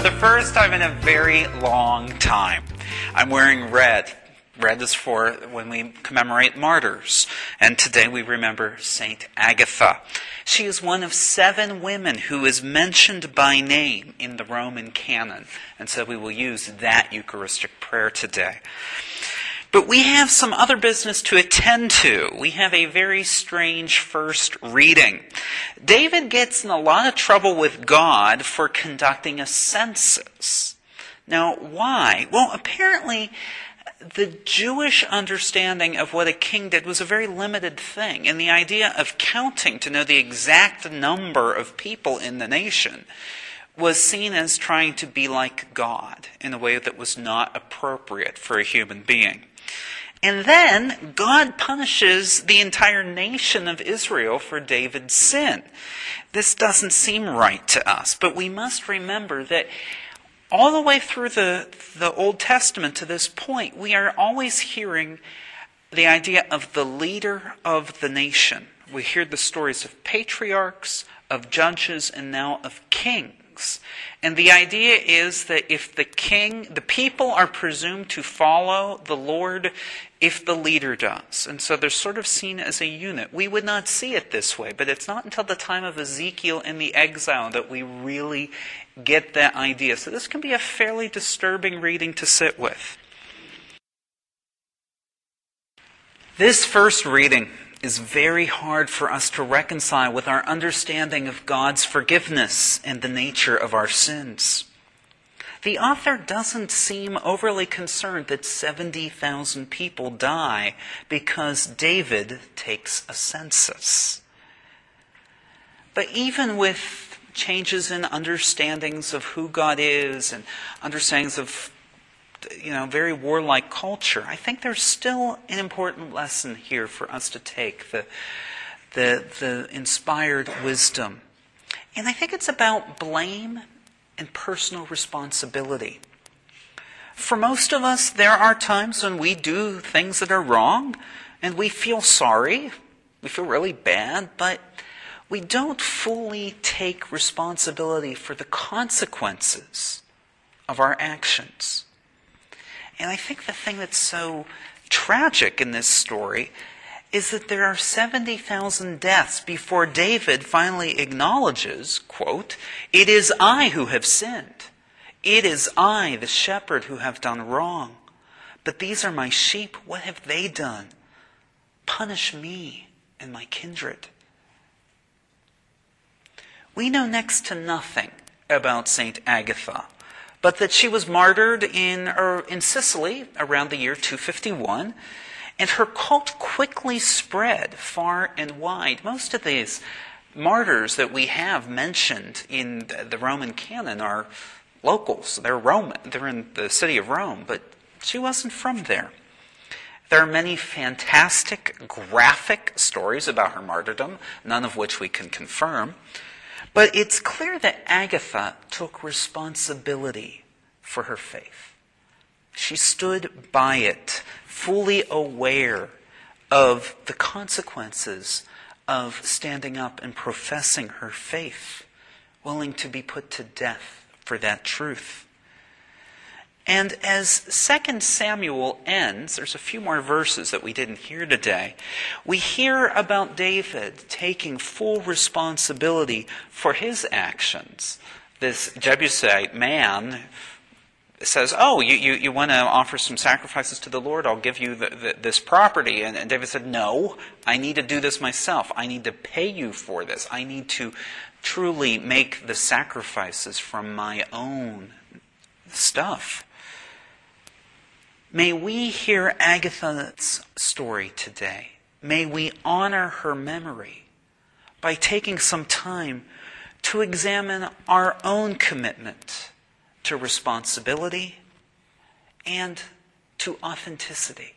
the first time in a very long time, I'm wearing red. Red is for when we commemorate martyrs. And today we remember Saint Agatha. She is one of seven women who is mentioned by name in the Roman canon. And so we will use that Eucharistic prayer today. But we have some other business to attend to. We have a very strange first reading. David gets in a lot of trouble with God for conducting a census. Now, why? Well, apparently, the Jewish understanding of what a king did was a very limited thing. And the idea of counting to know the exact number of people in the nation was seen as trying to be like God in a way that was not appropriate for a human being. And then God punishes the entire nation of Israel for David's sin. This doesn't seem right to us, but we must remember that all the way through the, the Old Testament to this point, we are always hearing the idea of the leader of the nation. We hear the stories of patriarchs, of judges, and now of kings. And the idea is that if the king, the people are presumed to follow the Lord if the leader does. And so they're sort of seen as a unit. We would not see it this way, but it's not until the time of Ezekiel in the exile that we really get that idea. So this can be a fairly disturbing reading to sit with. This first reading is very hard for us to reconcile with our understanding of God's forgiveness and the nature of our sins. The author doesn't seem overly concerned that 70,000 people die because David takes a census. But even with changes in understandings of who God is and understandings of you know, very warlike culture, I think there's still an important lesson here for us to take the, the, the inspired wisdom. And I think it's about blame and personal responsibility. For most of us, there are times when we do things that are wrong and we feel sorry, we feel really bad, but we don't fully take responsibility for the consequences of our actions. And I think the thing that's so tragic in this story is that there are 70,000 deaths before David finally acknowledges, quote, It is I who have sinned. It is I, the shepherd, who have done wrong. But these are my sheep. What have they done? Punish me and my kindred. We know next to nothing about St. Agatha but that she was martyred in, er, in Sicily around the year 251, and her cult quickly spread far and wide. Most of these martyrs that we have mentioned in the Roman canon are locals. They're Roman. They're in the city of Rome, but she wasn't from there. There are many fantastic graphic stories about her martyrdom, none of which we can confirm. But it's clear that Agatha took responsibility for her faith. She stood by it, fully aware of the consequences of standing up and professing her faith, willing to be put to death for that truth. And as 2 Samuel ends, there's a few more verses that we didn't hear today. We hear about David taking full responsibility for his actions. This Jebusite man says, Oh, you, you, you want to offer some sacrifices to the Lord? I'll give you the, the, this property. And, and David said, No, I need to do this myself. I need to pay you for this. I need to truly make the sacrifices from my own stuff. May we hear Agatha's story today. May we honor her memory by taking some time to examine our own commitment to responsibility and to authenticity.